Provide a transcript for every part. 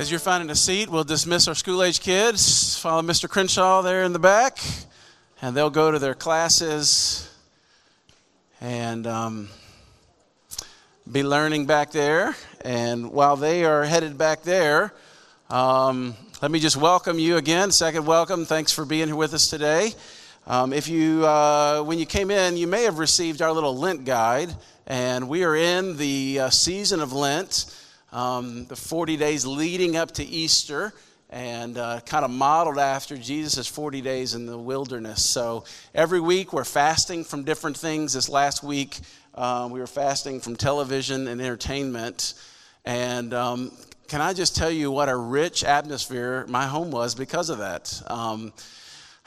As you're finding a seat, we'll dismiss our school age kids. Follow Mr. Crenshaw there in the back, and they'll go to their classes and um, be learning back there. And while they are headed back there, um, let me just welcome you again. Second welcome. Thanks for being here with us today. Um, if you, uh, when you came in, you may have received our little Lent guide, and we are in the uh, season of Lent um, the 40 days leading up to Easter and uh, kind of modeled after Jesus' 40 days in the wilderness. So every week we're fasting from different things. This last week uh, we were fasting from television and entertainment. And um, can I just tell you what a rich atmosphere my home was because of that? Um,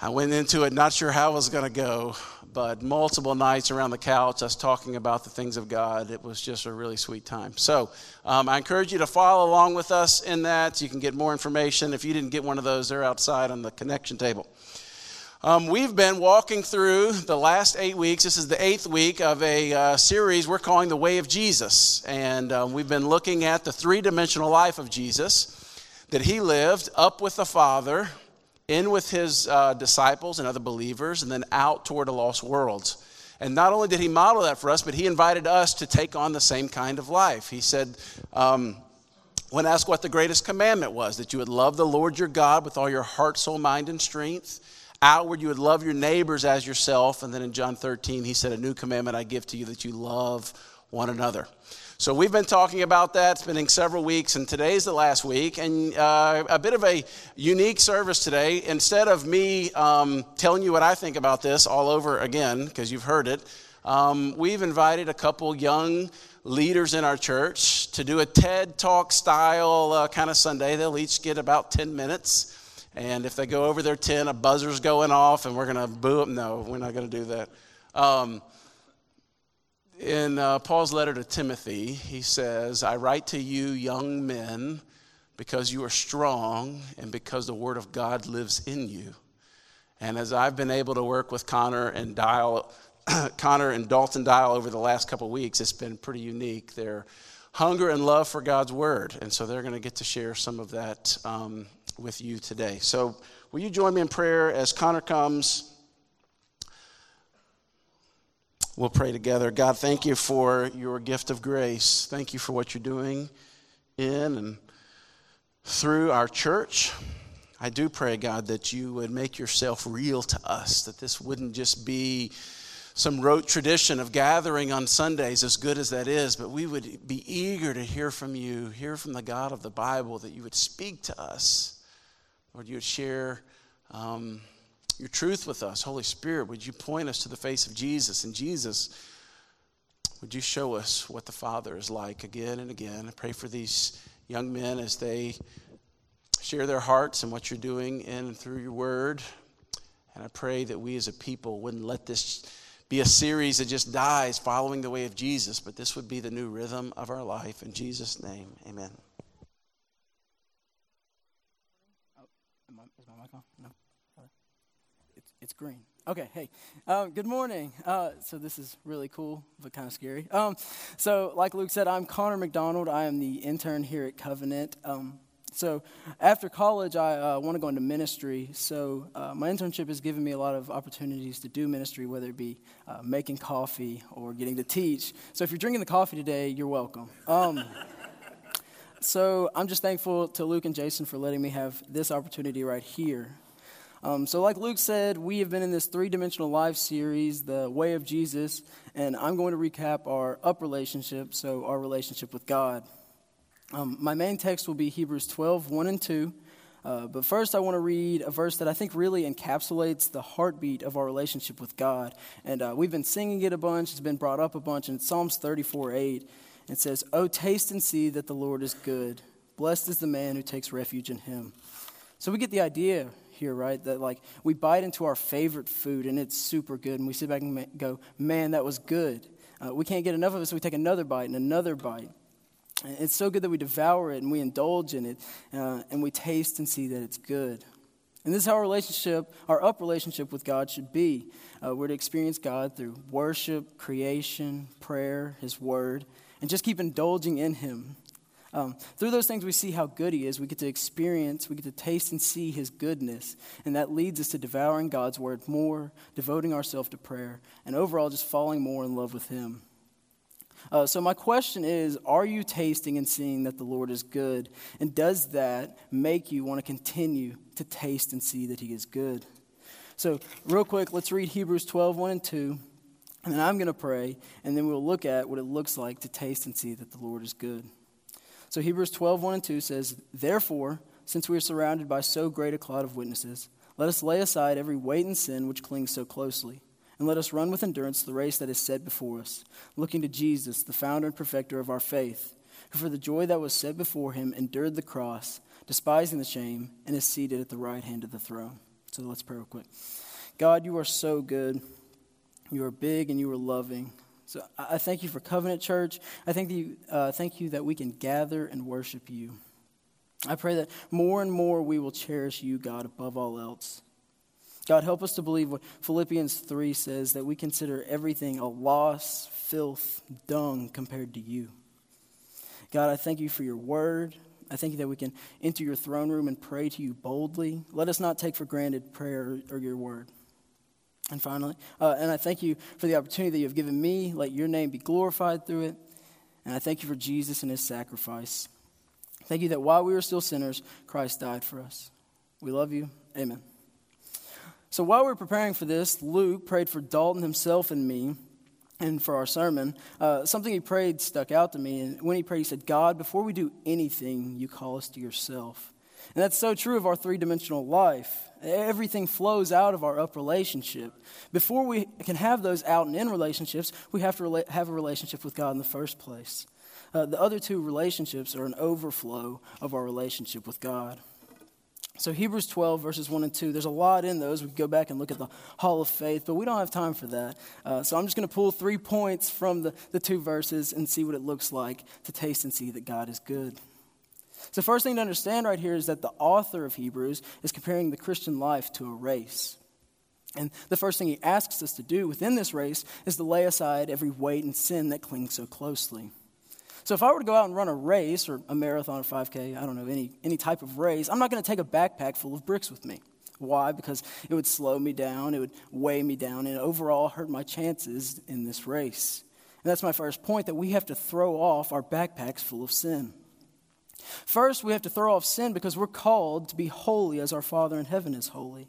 I went into it not sure how it was going to go, but multiple nights around the couch, us talking about the things of God. It was just a really sweet time. So um, I encourage you to follow along with us in that. You can get more information. If you didn't get one of those, they're outside on the connection table. Um, we've been walking through the last eight weeks. This is the eighth week of a uh, series we're calling The Way of Jesus. And um, we've been looking at the three dimensional life of Jesus that he lived up with the Father, in with his uh, disciples and other believers, and then out toward a lost world. And not only did he model that for us, but he invited us to take on the same kind of life. He said, um, when asked what the greatest commandment was, that you would love the Lord your God with all your heart, soul, mind, and strength. Outward, you would love your neighbors as yourself. And then in John 13, he said, A new commandment I give to you that you love one another. So we've been talking about that, spending several weeks, and today's the last week, and uh, a bit of a unique service today. Instead of me um, telling you what I think about this all over again, because you've heard it, um, we've invited a couple young leaders in our church to do a TED Talk style uh, kind of Sunday. They'll each get about 10 minutes. And if they go over their 10, a buzzer's going off, and we're going to boo them. No, we're not going to do that. Um, in uh, Paul's letter to Timothy, he says, I write to you, young men, because you are strong and because the word of God lives in you. And as I've been able to work with Connor and Dial, Connor and Dalton Dial over the last couple weeks, it's been pretty unique. Their hunger and love for God's word. And so they're going to get to share some of that um, with you today. So, will you join me in prayer as Connor comes? We'll pray together. God, thank you for your gift of grace. Thank you for what you're doing in and through our church. I do pray, God, that you would make yourself real to us, that this wouldn't just be some rote tradition of gathering on Sundays, as good as that is, but we would be eager to hear from you, hear from the God of the Bible, that you would speak to us. Lord, you would share. Um, your truth with us. Holy Spirit, would you point us to the face of Jesus? And Jesus, would you show us what the Father is like again and again? I pray for these young men as they share their hearts and what you're doing in and through your word. And I pray that we as a people wouldn't let this be a series that just dies following the way of Jesus, but this would be the new rhythm of our life. In Jesus' name, amen. It's green. Okay, hey, um, good morning. Uh, so this is really cool, but kind of scary. Um, so, like Luke said, I'm Connor McDonald. I am the intern here at Covenant. Um, so, after college, I uh, want to go into ministry. So, uh, my internship has given me a lot of opportunities to do ministry, whether it be uh, making coffee or getting to teach. So, if you're drinking the coffee today, you're welcome. Um, so, I'm just thankful to Luke and Jason for letting me have this opportunity right here. Um, so, like Luke said, we have been in this three dimensional life series, The Way of Jesus, and I'm going to recap our up relationship, so our relationship with God. Um, my main text will be Hebrews 12, 1 and 2. Uh, but first, I want to read a verse that I think really encapsulates the heartbeat of our relationship with God. And uh, we've been singing it a bunch, it's been brought up a bunch, and Psalms 34, 8. It says, Oh, taste and see that the Lord is good. Blessed is the man who takes refuge in him. So we get the idea here, right? That like we bite into our favorite food and it's super good, and we sit back and go, man, that was good. Uh, we can't get enough of it, so we take another bite and another bite. And it's so good that we devour it and we indulge in it, uh, and we taste and see that it's good. And this is how our relationship, our up relationship with God should be. Uh, we're to experience God through worship, creation, prayer, His Word, and just keep indulging in Him. Um, through those things, we see how good He is. We get to experience, we get to taste and see His goodness. And that leads us to devouring God's Word more, devoting ourselves to prayer, and overall just falling more in love with Him. Uh, so, my question is Are you tasting and seeing that the Lord is good? And does that make you want to continue to taste and see that He is good? So, real quick, let's read Hebrews 12 1 and 2. And then I'm going to pray, and then we'll look at what it looks like to taste and see that the Lord is good. So Hebrews 12, 1 and 2 says, Therefore, since we are surrounded by so great a cloud of witnesses, let us lay aside every weight and sin which clings so closely, and let us run with endurance the race that is set before us, looking to Jesus, the founder and perfecter of our faith, who for the joy that was set before him endured the cross, despising the shame, and is seated at the right hand of the throne. So let's pray real quick. God, you are so good. You are big and you are loving. So I thank you for Covenant Church. I thank you, uh, thank you that we can gather and worship you. I pray that more and more we will cherish you, God, above all else. God, help us to believe what Philippians 3 says that we consider everything a loss, filth, dung compared to you. God, I thank you for your word. I thank you that we can enter your throne room and pray to you boldly. Let us not take for granted prayer or your word. And finally, uh, and I thank you for the opportunity that you have given me. Let your name be glorified through it. And I thank you for Jesus and his sacrifice. Thank you that while we were still sinners, Christ died for us. We love you. Amen. So while we were preparing for this, Luke prayed for Dalton himself and me and for our sermon. Uh, something he prayed stuck out to me. And when he prayed, he said, God, before we do anything, you call us to yourself. And that's so true of our three dimensional life. Everything flows out of our up relationship. Before we can have those out and in relationships, we have to rela- have a relationship with God in the first place. Uh, the other two relationships are an overflow of our relationship with God. So, Hebrews 12, verses 1 and 2, there's a lot in those. We go back and look at the Hall of Faith, but we don't have time for that. Uh, so, I'm just going to pull three points from the, the two verses and see what it looks like to taste and see that God is good. So, first thing to understand right here is that the author of Hebrews is comparing the Christian life to a race. And the first thing he asks us to do within this race is to lay aside every weight and sin that clings so closely. So, if I were to go out and run a race or a marathon or 5K, I don't know, any, any type of race, I'm not going to take a backpack full of bricks with me. Why? Because it would slow me down, it would weigh me down, and overall hurt my chances in this race. And that's my first point that we have to throw off our backpacks full of sin. First, we have to throw off sin because we're called to be holy as our Father in heaven is holy.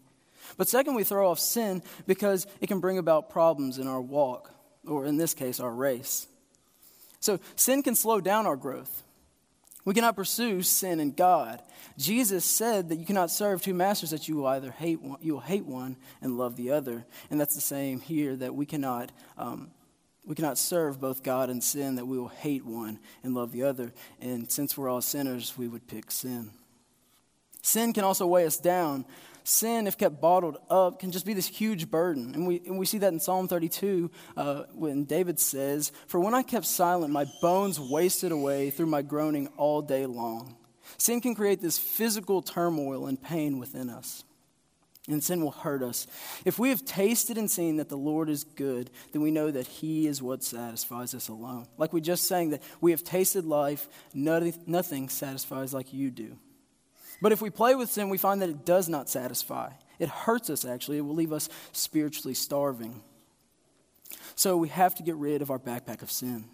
But second, we throw off sin because it can bring about problems in our walk, or in this case, our race. So, sin can slow down our growth. We cannot pursue sin and God. Jesus said that you cannot serve two masters, that you will either hate one, you will hate one and love the other. And that's the same here, that we cannot um, we cannot serve both God and sin, that we will hate one and love the other. And since we're all sinners, we would pick sin. Sin can also weigh us down. Sin, if kept bottled up, can just be this huge burden. And we, and we see that in Psalm 32 uh, when David says, For when I kept silent, my bones wasted away through my groaning all day long. Sin can create this physical turmoil and pain within us and sin will hurt us. If we have tasted and seen that the Lord is good, then we know that He is what satisfies us alone. Like we just sang that we have tasted life, nothing satisfies like you do. But if we play with sin, we find that it does not satisfy. It hurts us, actually. It will leave us spiritually starving. So we have to get rid of our backpack of sin.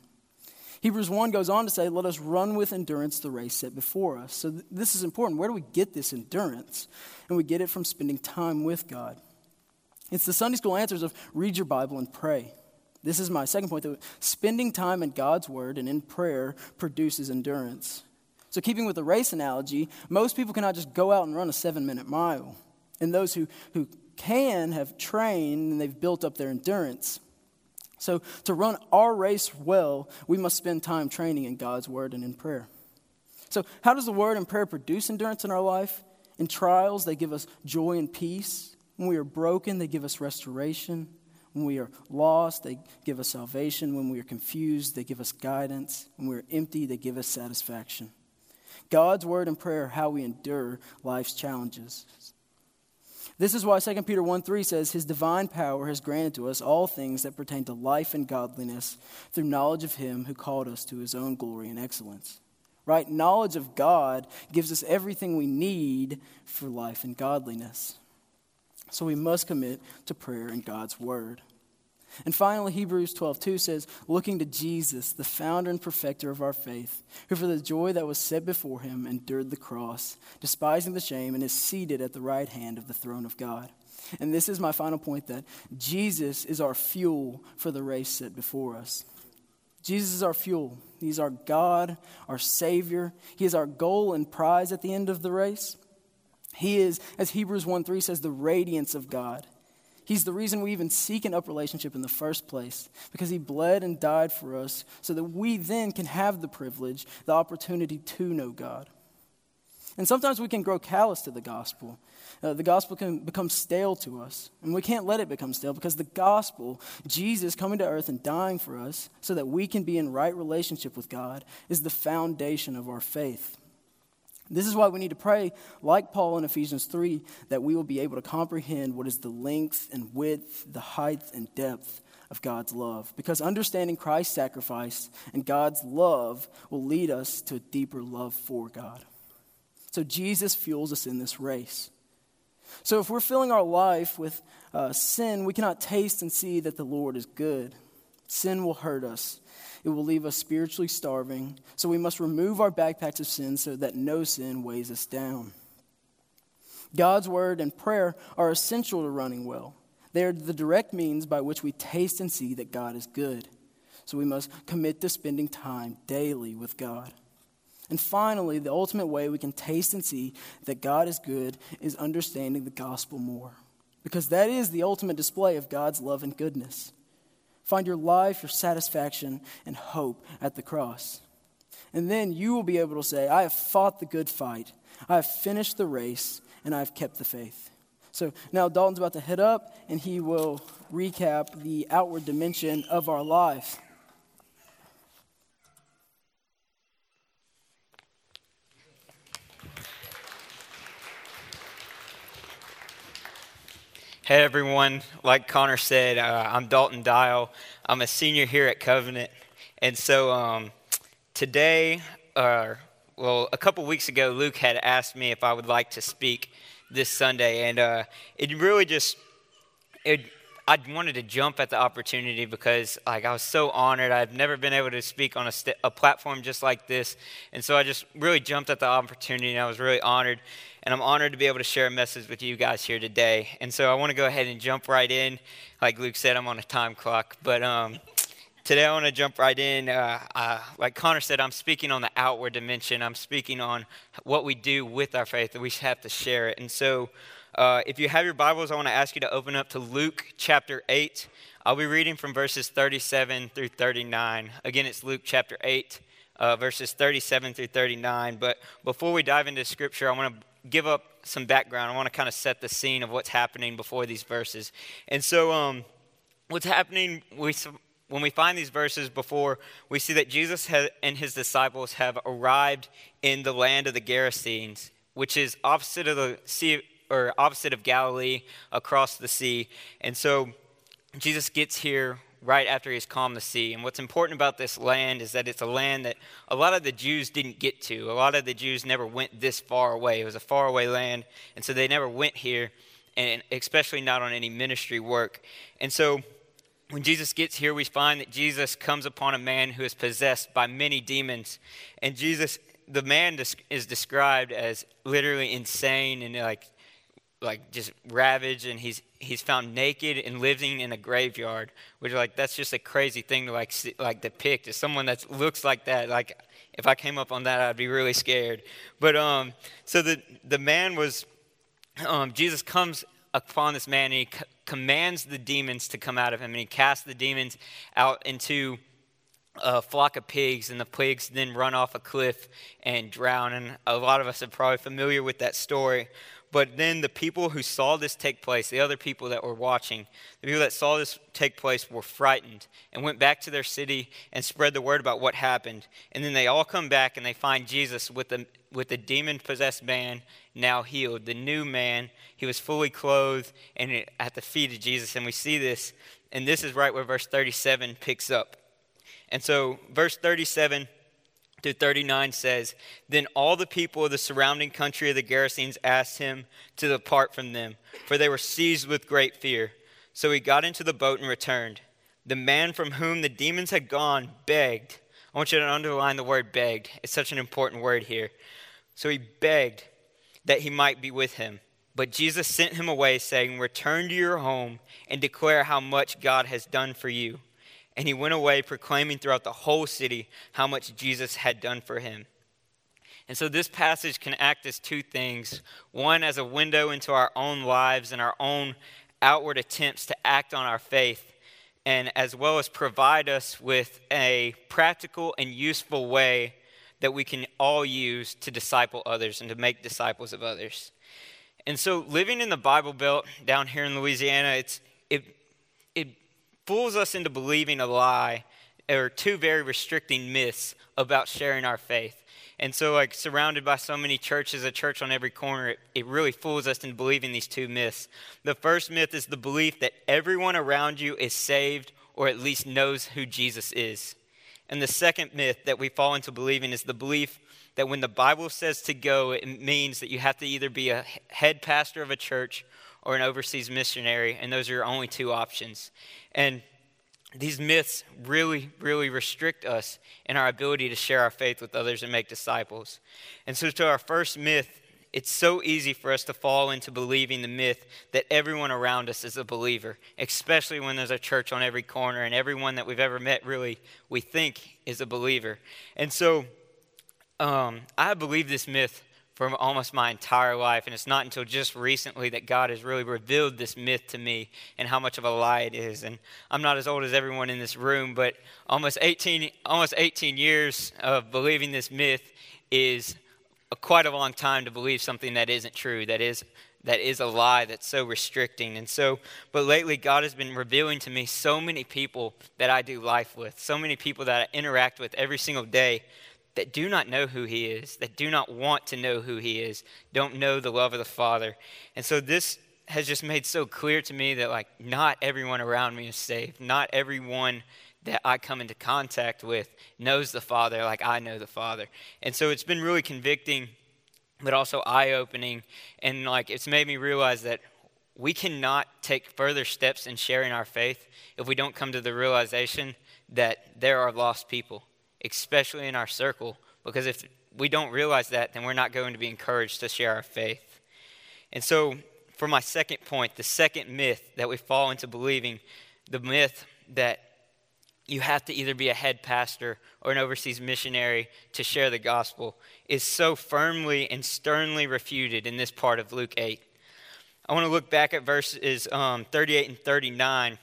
Hebrews 1 goes on to say, Let us run with endurance the race set before us. So th- this is important. Where do we get this endurance? And we get it from spending time with God. It's the Sunday school answers of read your Bible and pray. This is my second point that spending time in God's Word and in prayer produces endurance. So, keeping with the race analogy, most people cannot just go out and run a seven minute mile. And those who, who can have trained and they've built up their endurance. So, to run our race well, we must spend time training in God's word and in prayer. So, how does the word and prayer produce endurance in our life? In trials, they give us joy and peace. When we are broken, they give us restoration. When we are lost, they give us salvation. When we are confused, they give us guidance. When we are empty, they give us satisfaction. God's word and prayer are how we endure life's challenges. This is why 2 Peter 1 3 says, His divine power has granted to us all things that pertain to life and godliness through knowledge of Him who called us to His own glory and excellence. right? Knowledge of God gives us everything we need for life and godliness. So we must commit to prayer and God's word. And finally, Hebrews 12:2 says, "Looking to Jesus, the founder and perfecter of our faith, who for the joy that was set before him endured the cross, despising the shame, and is seated at the right hand of the throne of God." And this is my final point that Jesus is our fuel for the race set before us. Jesus is our fuel. He's our God, our Savior. He is our goal and prize at the end of the race. He is, as Hebrews 1 3 says, the radiance of God. He's the reason we even seek an up relationship in the first place, because He bled and died for us so that we then can have the privilege, the opportunity to know God. And sometimes we can grow callous to the gospel. Uh, the gospel can become stale to us, and we can't let it become stale because the gospel, Jesus coming to earth and dying for us so that we can be in right relationship with God, is the foundation of our faith. This is why we need to pray, like Paul in Ephesians 3, that we will be able to comprehend what is the length and width, the height and depth of God's love. Because understanding Christ's sacrifice and God's love will lead us to a deeper love for God. So Jesus fuels us in this race. So if we're filling our life with uh, sin, we cannot taste and see that the Lord is good. Sin will hurt us. It will leave us spiritually starving. So we must remove our backpacks of sin so that no sin weighs us down. God's word and prayer are essential to running well. They are the direct means by which we taste and see that God is good. So we must commit to spending time daily with God. And finally, the ultimate way we can taste and see that God is good is understanding the gospel more. Because that is the ultimate display of God's love and goodness. Find your life, your satisfaction, and hope at the cross. And then you will be able to say, I have fought the good fight, I have finished the race, and I have kept the faith. So now Dalton's about to head up, and he will recap the outward dimension of our life. Hey everyone, like Connor said, uh, I'm Dalton Dial. I'm a senior here at Covenant. And so um, today, uh, well, a couple weeks ago, Luke had asked me if I would like to speak this Sunday. And uh, it really just, it, I wanted to jump at the opportunity because like I was so honored. I've never been able to speak on a, st- a platform just like this. And so I just really jumped at the opportunity and I was really honored. And I'm honored to be able to share a message with you guys here today. And so I want to go ahead and jump right in. Like Luke said, I'm on a time clock. But um, today I want to jump right in. Uh, uh, like Connor said, I'm speaking on the outward dimension, I'm speaking on what we do with our faith, that we have to share it. And so uh, if you have your Bibles, I want to ask you to open up to Luke chapter 8. I'll be reading from verses 37 through 39. Again, it's Luke chapter 8. Uh, verses 37 through 39. But before we dive into scripture, I want to give up some background. I want to kind of set the scene of what's happening before these verses. And so, um, what's happening we, when we find these verses before, we see that Jesus and his disciples have arrived in the land of the Gerasenes, which is opposite of the sea or opposite of Galilee across the sea. And so, Jesus gets here right after he's calmed the sea. And what's important about this land is that it's a land that a lot of the Jews didn't get to. A lot of the Jews never went this far away. It was a far away land, and so they never went here, and especially not on any ministry work. And so when Jesus gets here, we find that Jesus comes upon a man who is possessed by many demons. And Jesus, the man is described as literally insane and like like just ravaged and he's he's found naked and living in a graveyard which like that's just a crazy thing to like see, like depict. As someone that looks like that like if i came up on that i'd be really scared. But um so the the man was um jesus comes upon this man and he c- commands the demons to come out of him and he casts the demons out into a flock of pigs and the pigs then run off a cliff and drown. And a lot of us are probably familiar with that story but then the people who saw this take place, the other people that were watching, the people that saw this take place were frightened and went back to their city and spread the word about what happened. And then they all come back and they find Jesus with the, with the demon possessed man now healed. The new man, he was fully clothed and at the feet of Jesus. And we see this, and this is right where verse 37 picks up. And so, verse 37 through 39 says, Then all the people of the surrounding country of the Gerasenes asked him to depart from them, for they were seized with great fear. So he got into the boat and returned. The man from whom the demons had gone begged. I want you to underline the word begged. It's such an important word here. So he begged that he might be with him. But Jesus sent him away, saying, Return to your home and declare how much God has done for you. And he went away proclaiming throughout the whole city how much Jesus had done for him. And so this passage can act as two things one, as a window into our own lives and our own outward attempts to act on our faith, and as well as provide us with a practical and useful way that we can all use to disciple others and to make disciples of others. And so living in the Bible Belt down here in Louisiana, it's, it, fools us into believing a lie or two very restricting myths about sharing our faith. And so, like, surrounded by so many churches, a church on every corner, it, it really fools us into believing these two myths. The first myth is the belief that everyone around you is saved or at least knows who Jesus is. And the second myth that we fall into believing is the belief that when the Bible says to go, it means that you have to either be a head pastor of a church or an overseas missionary, and those are your only two options. And these myths really, really restrict us in our ability to share our faith with others and make disciples. And so, to our first myth, it's so easy for us to fall into believing the myth that everyone around us is a believer, especially when there's a church on every corner and everyone that we've ever met really we think is a believer. And so, um, I believe this myth for almost my entire life. And it's not until just recently that God has really revealed this myth to me and how much of a lie it is. And I'm not as old as everyone in this room, but almost 18, almost 18 years of believing this myth is a, quite a long time to believe something that isn't true, that is that is a lie that's so restricting. And so, but lately, God has been revealing to me so many people that I do life with, so many people that I interact with every single day that do not know who he is, that do not want to know who he is, don't know the love of the Father. And so this has just made so clear to me that like not everyone around me is saved. Not everyone that I come into contact with knows the Father like I know the Father. And so it's been really convicting but also eye-opening and like it's made me realize that we cannot take further steps in sharing our faith if we don't come to the realization that there are lost people especially in our circle, because if we don't realize that, then we're not going to be encouraged to share our faith. And so, for my second point, the second myth that we fall into believing, the myth that you have to either be a head pastor or an overseas missionary to share the gospel, is so firmly and sternly refuted in this part of Luke 8. I want to look back at verses um, 38 and 39.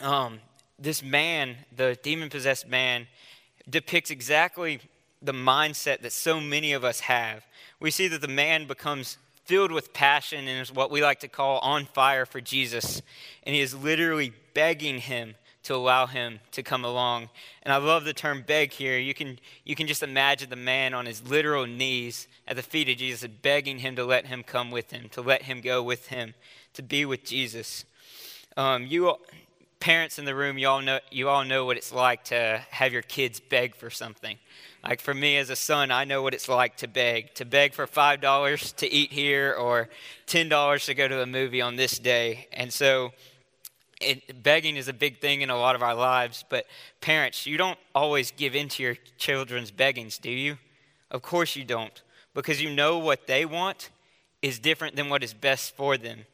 Um, this man, the demon possessed man, depicts exactly the mindset that so many of us have. We see that the man becomes filled with passion and is what we like to call on fire for Jesus. And he is literally begging him to allow him to come along. And I love the term beg here. You can, you can just imagine the man on his literal knees at the feet of Jesus begging him to let him come with him, to let him go with him, to be with Jesus. Um, you, parents in the room, you all know you all know what it's like to have your kids beg for something. Like for me as a son, I know what it's like to beg. To beg for five dollars to eat here or ten dollars to go to a movie on this day. And so it, begging is a big thing in a lot of our lives, but parents, you don't always give in to your children's beggings, do you? Of course you don't, because you know what they want is different than what is best for them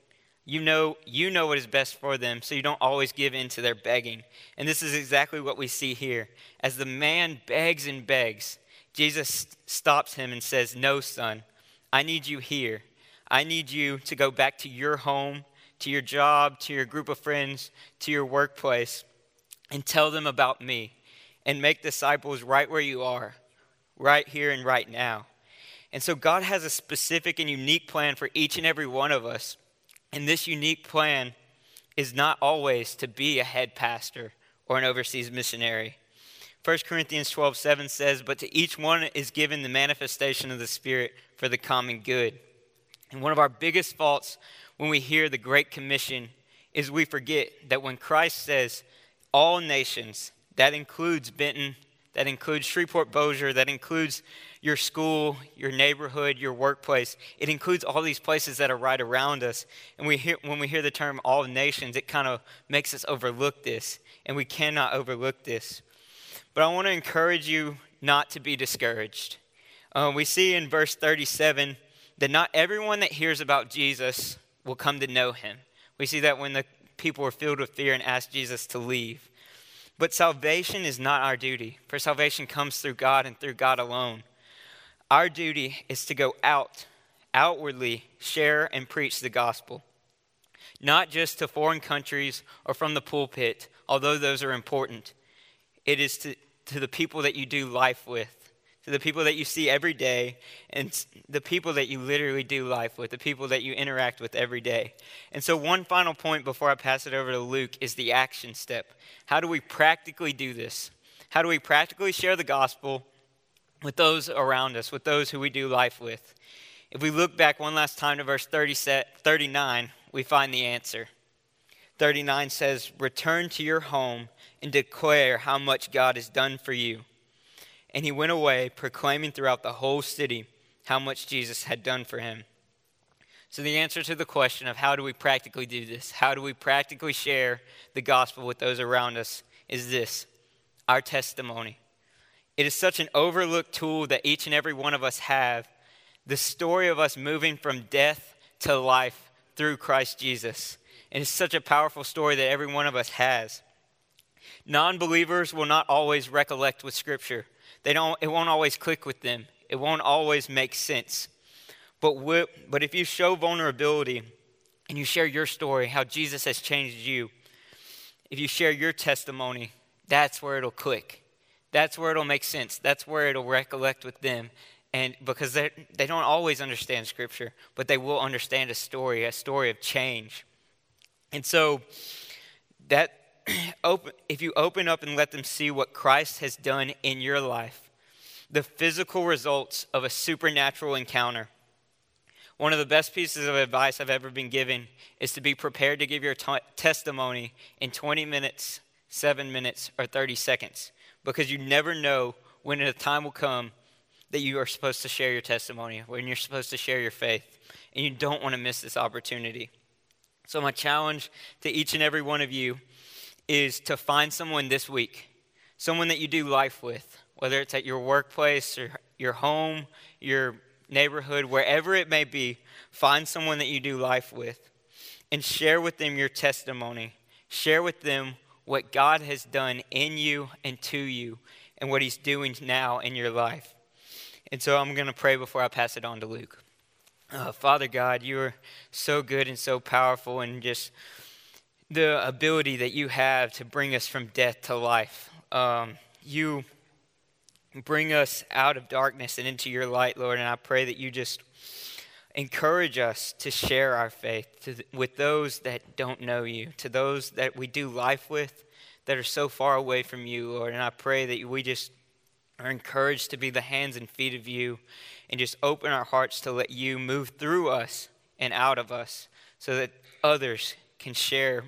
you know you know what is best for them so you don't always give in to their begging. And this is exactly what we see here. As the man begs and begs jesus stops him and says no son i need you here. I need you to go back to your home to your job to your group of friends to your workplace and tell them about me and make disciples right where you are right here and right now. And so god has a specific and unique plan for each and every one of us and this unique plan is not always to be a head pastor or an overseas missionary. 1 Corinthians 12, 7 says, But to each one is given the manifestation of the Spirit for the common good. And one of our biggest faults when we hear the Great Commission is we forget that when Christ says all nations, that includes Benton, that includes Shreveport Bossier, that includes your school, your neighborhood, your workplace. It includes all these places that are right around us. And we hear, when we hear the term all nations, it kind of makes us overlook this, and we cannot overlook this. But I want to encourage you not to be discouraged. Uh, we see in verse 37 that not everyone that hears about Jesus will come to know him. We see that when the people were filled with fear and asked Jesus to leave. But salvation is not our duty, for salvation comes through God and through God alone. Our duty is to go out, outwardly share and preach the gospel, not just to foreign countries or from the pulpit, although those are important. It is to, to the people that you do life with, to the people that you see every day, and the people that you literally do life with, the people that you interact with every day. And so, one final point before I pass it over to Luke is the action step. How do we practically do this? How do we practically share the gospel with those around us, with those who we do life with? If we look back one last time to verse 30, 39, we find the answer. 39 says, Return to your home and declare how much God has done for you. And he went away, proclaiming throughout the whole city how much Jesus had done for him. So, the answer to the question of how do we practically do this, how do we practically share the gospel with those around us, is this our testimony. It is such an overlooked tool that each and every one of us have. The story of us moving from death to life through Christ Jesus. And it's such a powerful story that every one of us has. Non believers will not always recollect with Scripture, they don't, it won't always click with them, it won't always make sense. But, but if you show vulnerability and you share your story, how Jesus has changed you, if you share your testimony, that's where it'll click. That's where it'll make sense. That's where it'll recollect with them. And because they they don't always understand Scripture, but they will understand a story, a story of change. And so that open, if you open up and let them see what Christ has done in your life, the physical results of a supernatural encounter. One of the best pieces of advice I've ever been given is to be prepared to give your t- testimony in 20 minutes, 7 minutes, or 30 seconds because you never know when a time will come that you are supposed to share your testimony, when you're supposed to share your faith, and you don't want to miss this opportunity. So, my challenge to each and every one of you is to find someone this week, someone that you do life with, whether it's at your workplace or your home, your neighborhood, wherever it may be, find someone that you do life with and share with them your testimony. Share with them what God has done in you and to you and what He's doing now in your life. And so I'm going to pray before I pass it on to Luke. Uh, Father God, you are so good and so powerful, and just the ability that you have to bring us from death to life. Um, you bring us out of darkness and into your light, Lord, and I pray that you just encourage us to share our faith to, with those that don't know you, to those that we do life with that are so far away from you, Lord. And I pray that we just are encouraged to be the hands and feet of you and just open our hearts to let you move through us and out of us so that others can share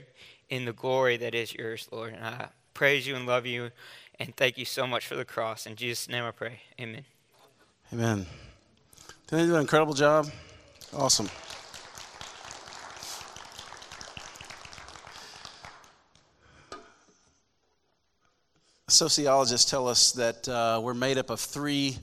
in the glory that is yours, Lord. And I praise you and love you and thank you so much for the cross. In Jesus' name I pray. Amen. Amen. Did they do an incredible job? Awesome. Sociologists tell us that uh, we're made up of three,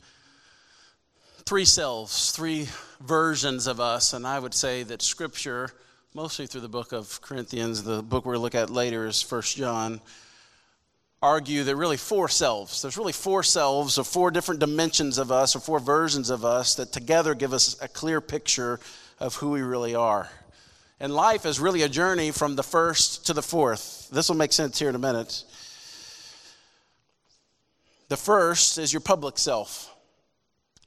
three selves, three versions of us, and I would say that Scripture, mostly through the book of Corinthians, the book we're going to look at later is First John, argue that really four selves. There's really four selves or four different dimensions of us or four versions of us that together give us a clear picture of who we really are. And life is really a journey from the first to the fourth. This will make sense here in a minute. The first is your public self.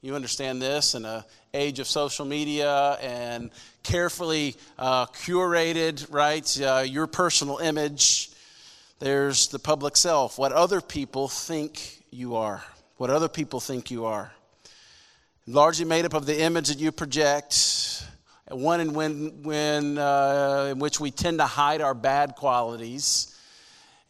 You understand this in an age of social media and carefully uh, curated, right? Uh, your personal image. There's the public self, what other people think you are, what other people think you are. Largely made up of the image that you project, one in, when, when, uh, in which we tend to hide our bad qualities.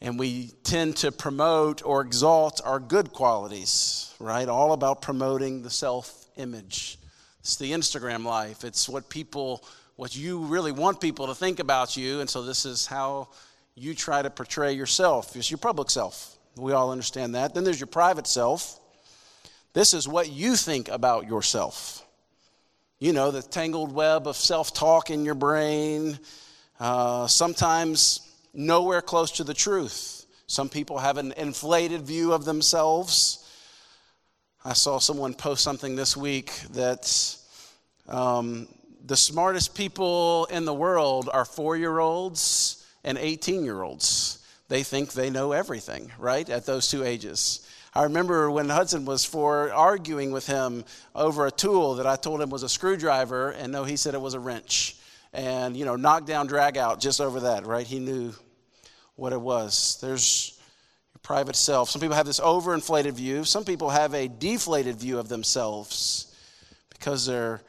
And we tend to promote or exalt our good qualities, right? All about promoting the self image. It's the Instagram life. It's what people, what you really want people to think about you. And so this is how you try to portray yourself. It's your public self. We all understand that. Then there's your private self. This is what you think about yourself. You know, the tangled web of self talk in your brain. Uh, sometimes nowhere close to the truth. Some people have an inflated view of themselves. I saw someone post something this week that um, the smartest people in the world are four year olds and 18 year olds. They think they know everything, right, at those two ages. I remember when Hudson was four arguing with him over a tool that I told him was a screwdriver, and no, he said it was a wrench and you know knock down drag out just over that right? He knew what it was. There's your private self. Some people have this overinflated view. Some people have a deflated view of themselves because their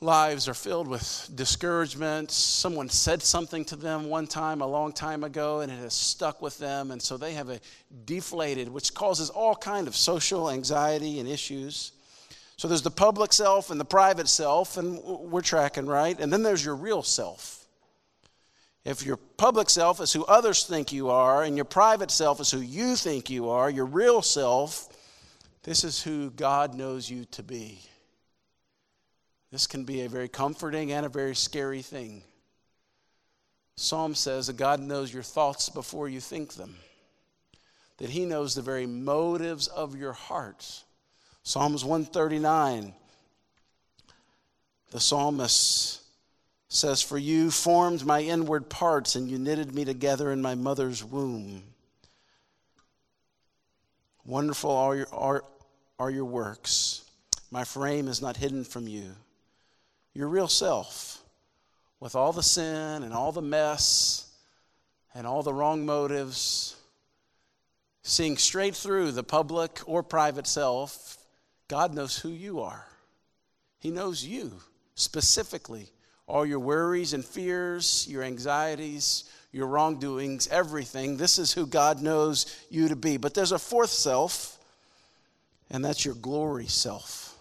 lives are filled with discouragement. Someone said something to them one time a long time ago and it has stuck with them and so they have a deflated which causes all kind of social anxiety and issues so there's the public self and the private self, and we're tracking, right? And then there's your real self. If your public self is who others think you are, and your private self is who you think you are, your real self, this is who God knows you to be. This can be a very comforting and a very scary thing. Psalm says that God knows your thoughts before you think them, that He knows the very motives of your heart. Psalms 139, the psalmist says, For you formed my inward parts, and you knitted me together in my mother's womb. Wonderful are your, are, are your works. My frame is not hidden from you. Your real self, with all the sin and all the mess and all the wrong motives, seeing straight through the public or private self God knows who you are. He knows you specifically. All your worries and fears, your anxieties, your wrongdoings, everything. This is who God knows you to be. But there's a fourth self, and that's your glory self.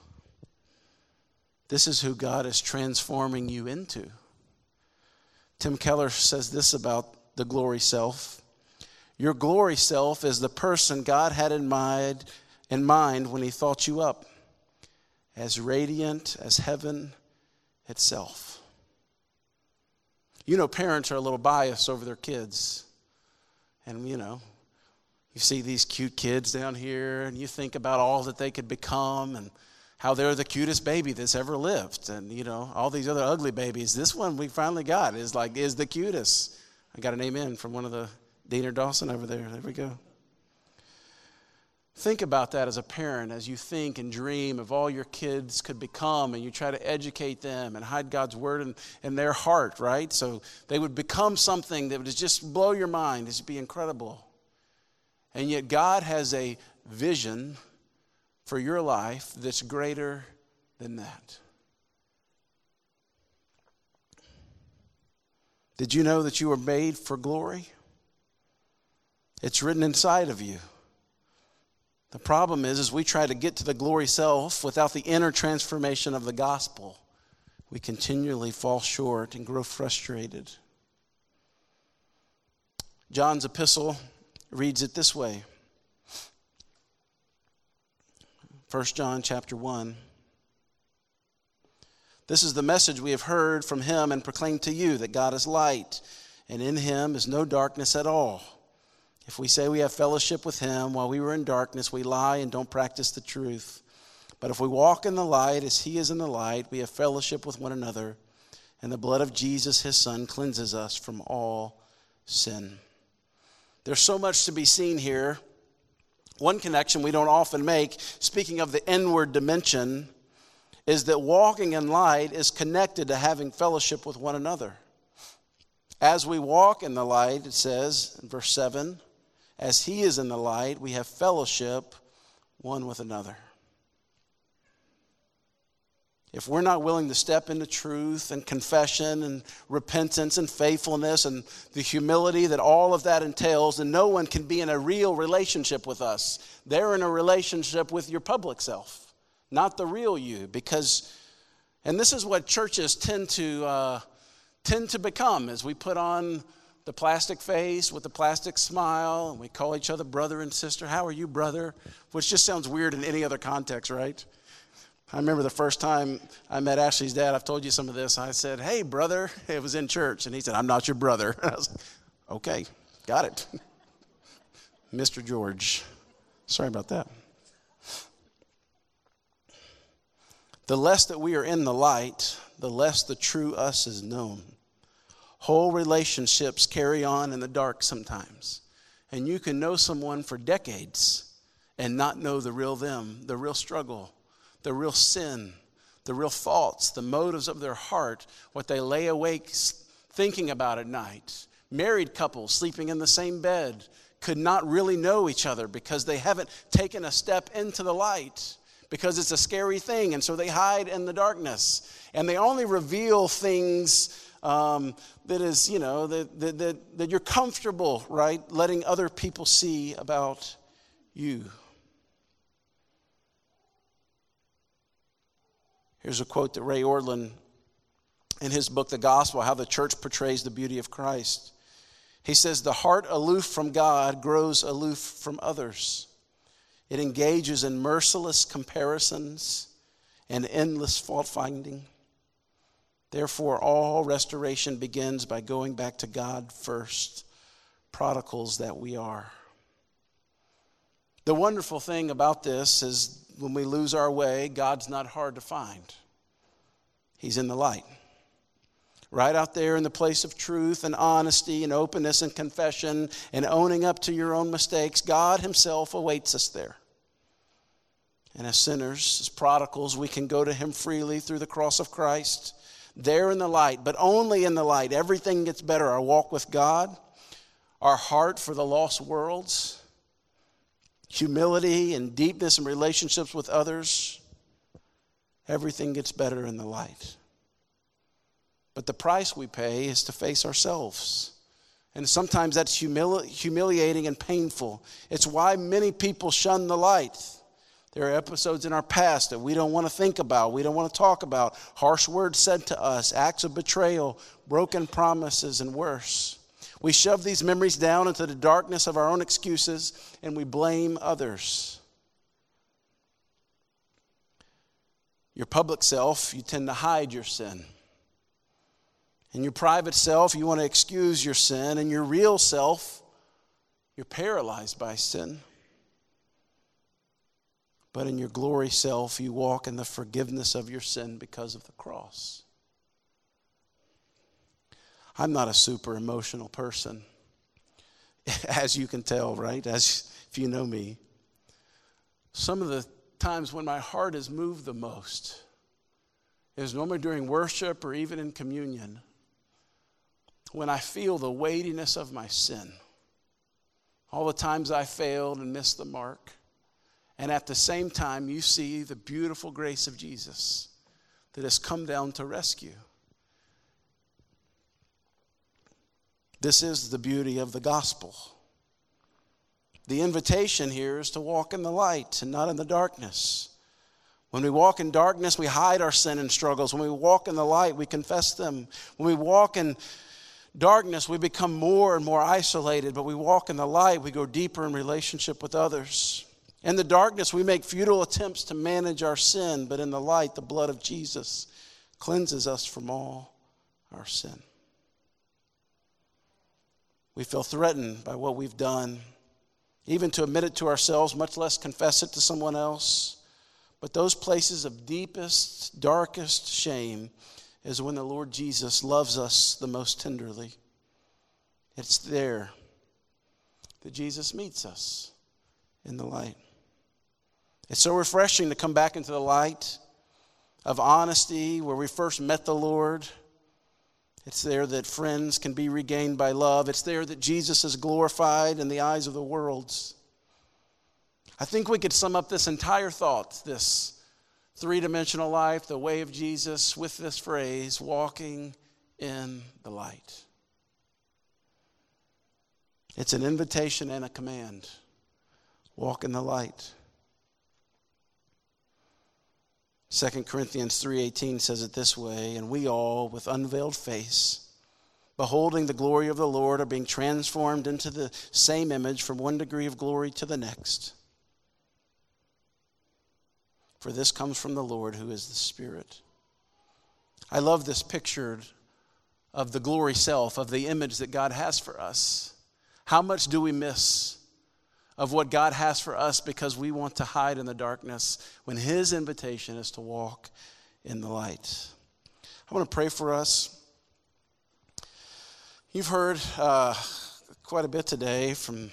This is who God is transforming you into. Tim Keller says this about the glory self Your glory self is the person God had in mind in mind when he thought you up as radiant as heaven itself. You know, parents are a little biased over their kids. And, you know, you see these cute kids down here, and you think about all that they could become and how they're the cutest baby that's ever lived. And, you know, all these other ugly babies. This one we finally got is like, is the cutest. I got an amen from one of the Dean or Dawson over there. There we go. Think about that as a parent as you think and dream of all your kids could become, and you try to educate them and hide God's word in, in their heart, right? So they would become something that would just blow your mind, It'd be incredible. And yet, God has a vision for your life that's greater than that. Did you know that you were made for glory? It's written inside of you. The problem is, is we try to get to the glory self without the inner transformation of the gospel. We continually fall short and grow frustrated. John's epistle reads it this way. 1 John chapter 1. This is the message we have heard from him and proclaimed to you that God is light, and in him is no darkness at all. If we say we have fellowship with him while we were in darkness, we lie and don't practice the truth. But if we walk in the light as he is in the light, we have fellowship with one another, and the blood of Jesus, his son, cleanses us from all sin. There's so much to be seen here. One connection we don't often make, speaking of the inward dimension, is that walking in light is connected to having fellowship with one another. As we walk in the light, it says in verse 7 as he is in the light, we have fellowship one with another. if we're not willing to step into truth and confession and repentance and faithfulness and the humility that all of that entails, then no one can be in a real relationship with us. They're in a relationship with your public self, not the real you. Because, and this is what churches tend to uh, tend to become as we put on the plastic face with the plastic smile and we call each other brother and sister. How are you, brother? Which just sounds weird in any other context, right? I remember the first time I met Ashley's dad, I've told you some of this. I said, Hey, brother. It was in church. And he said, I'm not your brother. I was like, Okay, got it. Mr. George. Sorry about that. The less that we are in the light, the less the true us is known. Whole relationships carry on in the dark sometimes. And you can know someone for decades and not know the real them, the real struggle, the real sin, the real faults, the motives of their heart, what they lay awake thinking about at night. Married couples sleeping in the same bed could not really know each other because they haven't taken a step into the light because it's a scary thing. And so they hide in the darkness. And they only reveal things um, that is, you know, that, that, that, that you're comfortable, right, letting other people see about you. Here's a quote that Ray Ortlund, in his book, The Gospel, how the church portrays the beauty of Christ. He says, The heart aloof from God grows aloof from others. It engages in merciless comparisons and endless fault finding. Therefore, all restoration begins by going back to God first, prodigals that we are. The wonderful thing about this is when we lose our way, God's not hard to find. He's in the light. Right out there in the place of truth and honesty and openness and confession and owning up to your own mistakes, God Himself awaits us there. And as sinners, as prodigals, we can go to Him freely through the cross of Christ, there in the light, but only in the light. Everything gets better. Our walk with God, our heart for the lost worlds, humility and deepness in relationships with others, everything gets better in the light. But the price we pay is to face ourselves. And sometimes that's humili- humiliating and painful. It's why many people shun the light. There are episodes in our past that we don't want to think about, we don't want to talk about, harsh words said to us, acts of betrayal, broken promises, and worse. We shove these memories down into the darkness of our own excuses and we blame others. Your public self, you tend to hide your sin. In your private self, you want to excuse your sin. In your real self, you're paralyzed by sin. But in your glory self, you walk in the forgiveness of your sin because of the cross. I'm not a super emotional person, as you can tell, right? As if you know me. Some of the times when my heart is moved the most is normally during worship or even in communion when I feel the weightiness of my sin. All the times I failed and missed the mark. And at the same time, you see the beautiful grace of Jesus that has come down to rescue. This is the beauty of the gospel. The invitation here is to walk in the light and not in the darkness. When we walk in darkness, we hide our sin and struggles. When we walk in the light, we confess them. When we walk in darkness, we become more and more isolated, but we walk in the light, we go deeper in relationship with others. In the darkness, we make futile attempts to manage our sin, but in the light, the blood of Jesus cleanses us from all our sin. We feel threatened by what we've done, even to admit it to ourselves, much less confess it to someone else. But those places of deepest, darkest shame is when the Lord Jesus loves us the most tenderly. It's there that Jesus meets us in the light. It's so refreshing to come back into the light of honesty where we first met the Lord it's there that friends can be regained by love. It's there that Jesus is glorified in the eyes of the world. I think we could sum up this entire thought, this three dimensional life, the way of Jesus, with this phrase, walking in the light. It's an invitation and a command. Walk in the light. 2 Corinthians 3:18 says it this way, and we all with unveiled face beholding the glory of the Lord are being transformed into the same image from one degree of glory to the next. For this comes from the Lord who is the Spirit. I love this picture of the glory self, of the image that God has for us. How much do we miss of what God has for us because we want to hide in the darkness when His invitation is to walk in the light? I want to pray for us. You've heard uh, quite a bit today from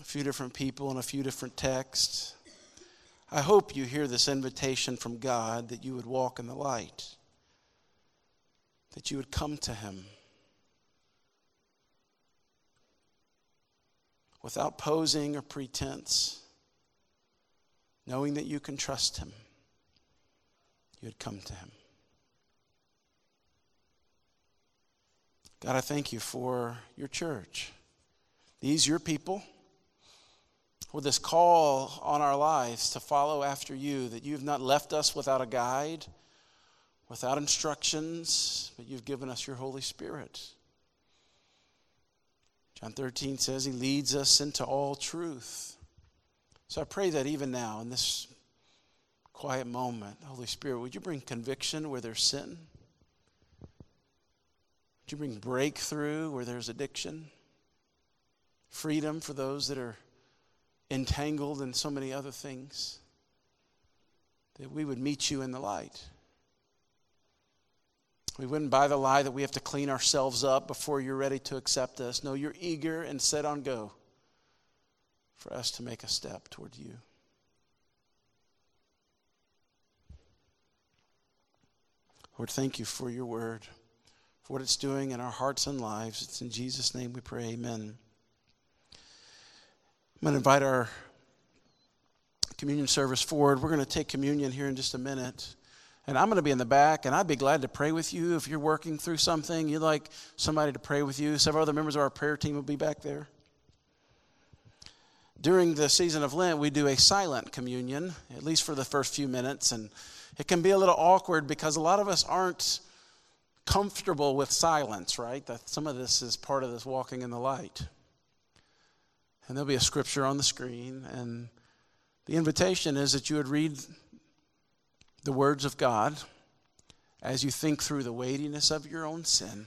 a few different people and a few different texts. I hope you hear this invitation from God that you would walk in the light, that you would come to Him. Without posing or pretense, knowing that you can trust Him, you would come to Him. God, I thank you for your church. These, your people, with this call on our lives to follow after you, that you've not left us without a guide, without instructions, but you've given us your Holy Spirit. John 13 says he leads us into all truth. So I pray that even now, in this quiet moment, Holy Spirit, would you bring conviction where there's sin? Would you bring breakthrough where there's addiction? Freedom for those that are entangled in so many other things? That we would meet you in the light. We wouldn't buy the lie that we have to clean ourselves up before you're ready to accept us. No, you're eager and set on go for us to make a step toward you. Lord, thank you for your word, for what it's doing in our hearts and lives. It's in Jesus' name we pray. Amen. I'm going to invite our communion service forward. We're going to take communion here in just a minute. And I'm going to be in the back, and I'd be glad to pray with you if you're working through something. You'd like somebody to pray with you. Several other members of our prayer team will be back there. During the season of Lent, we do a silent communion, at least for the first few minutes. And it can be a little awkward because a lot of us aren't comfortable with silence, right? That some of this is part of this walking in the light. And there'll be a scripture on the screen, and the invitation is that you would read the words of God as you think through the weightiness of your own sin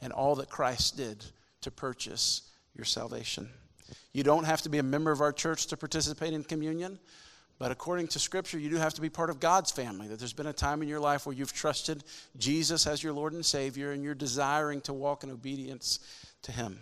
and all that Christ did to purchase your salvation. You don't have to be a member of our church to participate in communion, but according to Scripture, you do have to be part of God's family. That there's been a time in your life where you've trusted Jesus as your Lord and Savior, and you're desiring to walk in obedience to Him.